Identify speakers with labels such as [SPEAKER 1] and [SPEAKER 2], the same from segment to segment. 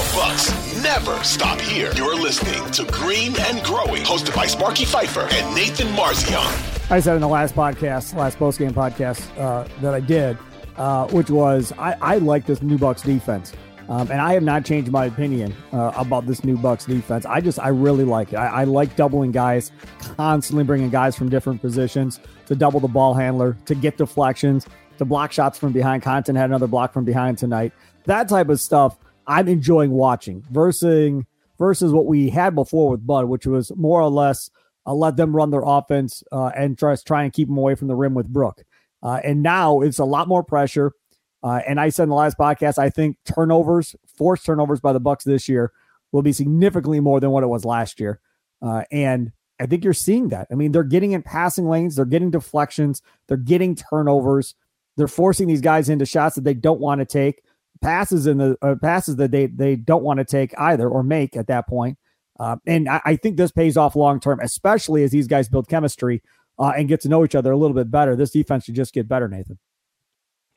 [SPEAKER 1] The Bucks never stop here. You're listening to Green and Growing, hosted by Sparky Fifer and Nathan Marzion.
[SPEAKER 2] I said in the last podcast, last postgame podcast uh, that I did, uh, which was I, I like this new Bucks defense. Um, and I have not changed my opinion uh, about this new Bucks defense. I just I really like it. I, I, like doubling guys, constantly bringing guys from different positions to double the ball handler, to get deflections, to block shots from behind. Connaughton had another block from behind tonight. That type of stuff I'm enjoying watching versus versus what we had before with Bud, which was more or less uh, let them run their offense uh, and just try and keep them away from the rim with Brook. Uh, and now it's a lot more pressure. Uh, and I said in the last podcast, I think turnovers, forced turnovers by the Bucks this year, will be significantly more than what it was last year. Uh, and I think you're seeing that. I mean, they're getting in passing lanes, they're getting deflections, they're getting turnovers, they're forcing these guys into shots that they don't want to take, passes in the uh, passes that they they don't want to take either or make at that point. Uh, and I, I, think this pays off long term, especially as these guys build chemistry uh, and get to know each other a little bit better. This defense should just get better, Nathan.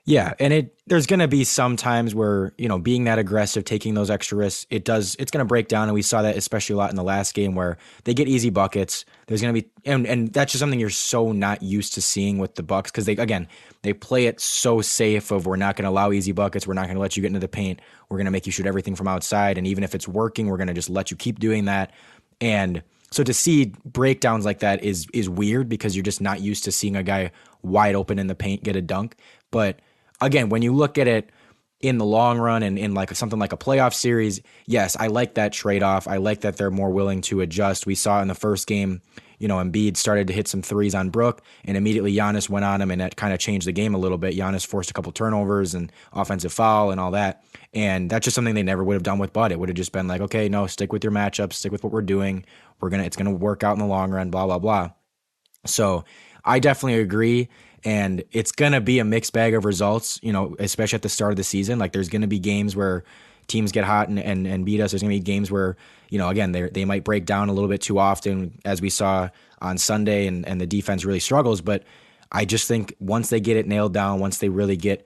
[SPEAKER 3] Yeah, and it there's going to be some times where you know being that aggressive, taking those extra risks, it does it's going to break down, and we saw that especially a lot in the last game where they get easy buckets. There's going to be and and that's just something you're so not used to seeing with the Bucks because they again they play it so safe of we're not going to allow easy buckets, we're not going to let you get into the paint, we're going to make you shoot everything from outside, and even if it's working, we're going to just let you keep doing that. And so to see breakdowns like that is is weird because you're just not used to seeing a guy wide open in the paint get a dunk, but again, when you look at it in the long run and in like something like a playoff series, yes, I like that trade off. I like that they're more willing to adjust. We saw in the first game, you know, Embiid started to hit some threes on Brook, and immediately Giannis went on him, and that kind of changed the game a little bit. Giannis forced a couple turnovers and offensive foul and all that, and that's just something they never would have done with Bud. It would have just been like, okay, no, stick with your matchups, stick with what we're doing. We're gonna, it's gonna work out in the long run. Blah blah blah. So I definitely agree and it's gonna be a mixed bag of results. You know, especially at the start of the season. Like there's gonna be games where teams get hot and, and, and beat us. There's gonna be games where you know again they they might break down a little bit too often, as we saw on Sunday, and and the defense really struggles. But I just think once they get it nailed down, once they really get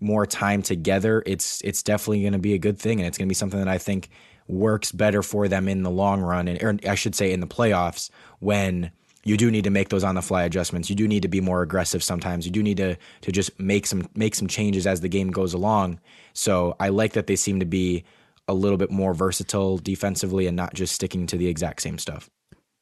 [SPEAKER 3] more time together, it's it's definitely going to be a good thing, and it's going to be something that I think works better for them in the long run, and I should say in the playoffs when you do need to make those on the fly adjustments. You do need to be more aggressive sometimes. You do need to to just make some make some changes as the game goes along. So I like that they seem to be a little bit more versatile defensively and not just sticking to the exact same stuff.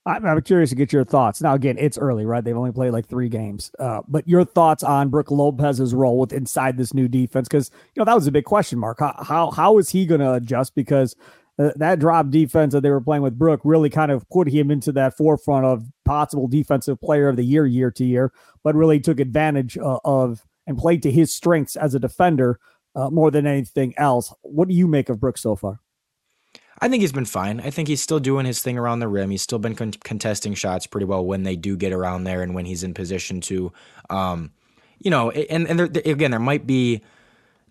[SPEAKER 2] I'm, curious to get your thoughts. Now, again, it's early, right? They've only played like three games, uh, but your thoughts on Brook Lopez's role with inside this new defense? Because you know that was a big question mark. How how, how is he going to adjust? Because uh, that drop defense that they were playing with Brook really kind of put him into that forefront of possible defensive player of the year, year to year, but really took advantage uh, of and played to his strengths as a defender uh, more than anything else. What do you make of Brooks so far?
[SPEAKER 3] I think he's been fine. I think he's still doing his thing around the rim. He's still been con- contesting shots pretty well when they do get around there and when he's in position to, um, you know, and and there, again there might be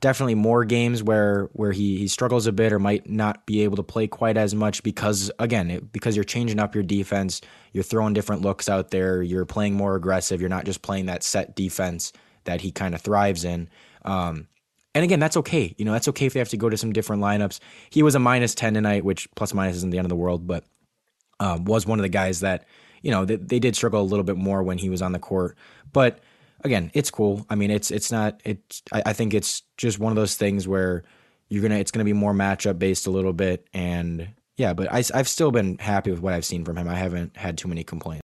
[SPEAKER 3] definitely more games where where he he struggles a bit or might not be able to play quite as much because again it, because you're changing up your defense you're throwing different looks out there you're playing more aggressive you're not just playing that set defense that he kind of thrives in. Um, and again that's okay. You know that's okay if they have to go to some different lineups. He was a minus 10 tonight which plus minus isn't the end of the world but um, was one of the guys that you know they, they did struggle a little bit more when he was on the court. But again, it's cool. I mean, it's it's not. It's I, I think it's just one of those things where you're gonna it's gonna be more matchup based a little bit, and yeah, but I, I've still been happy with what I've seen from him. I haven't had too many complaints.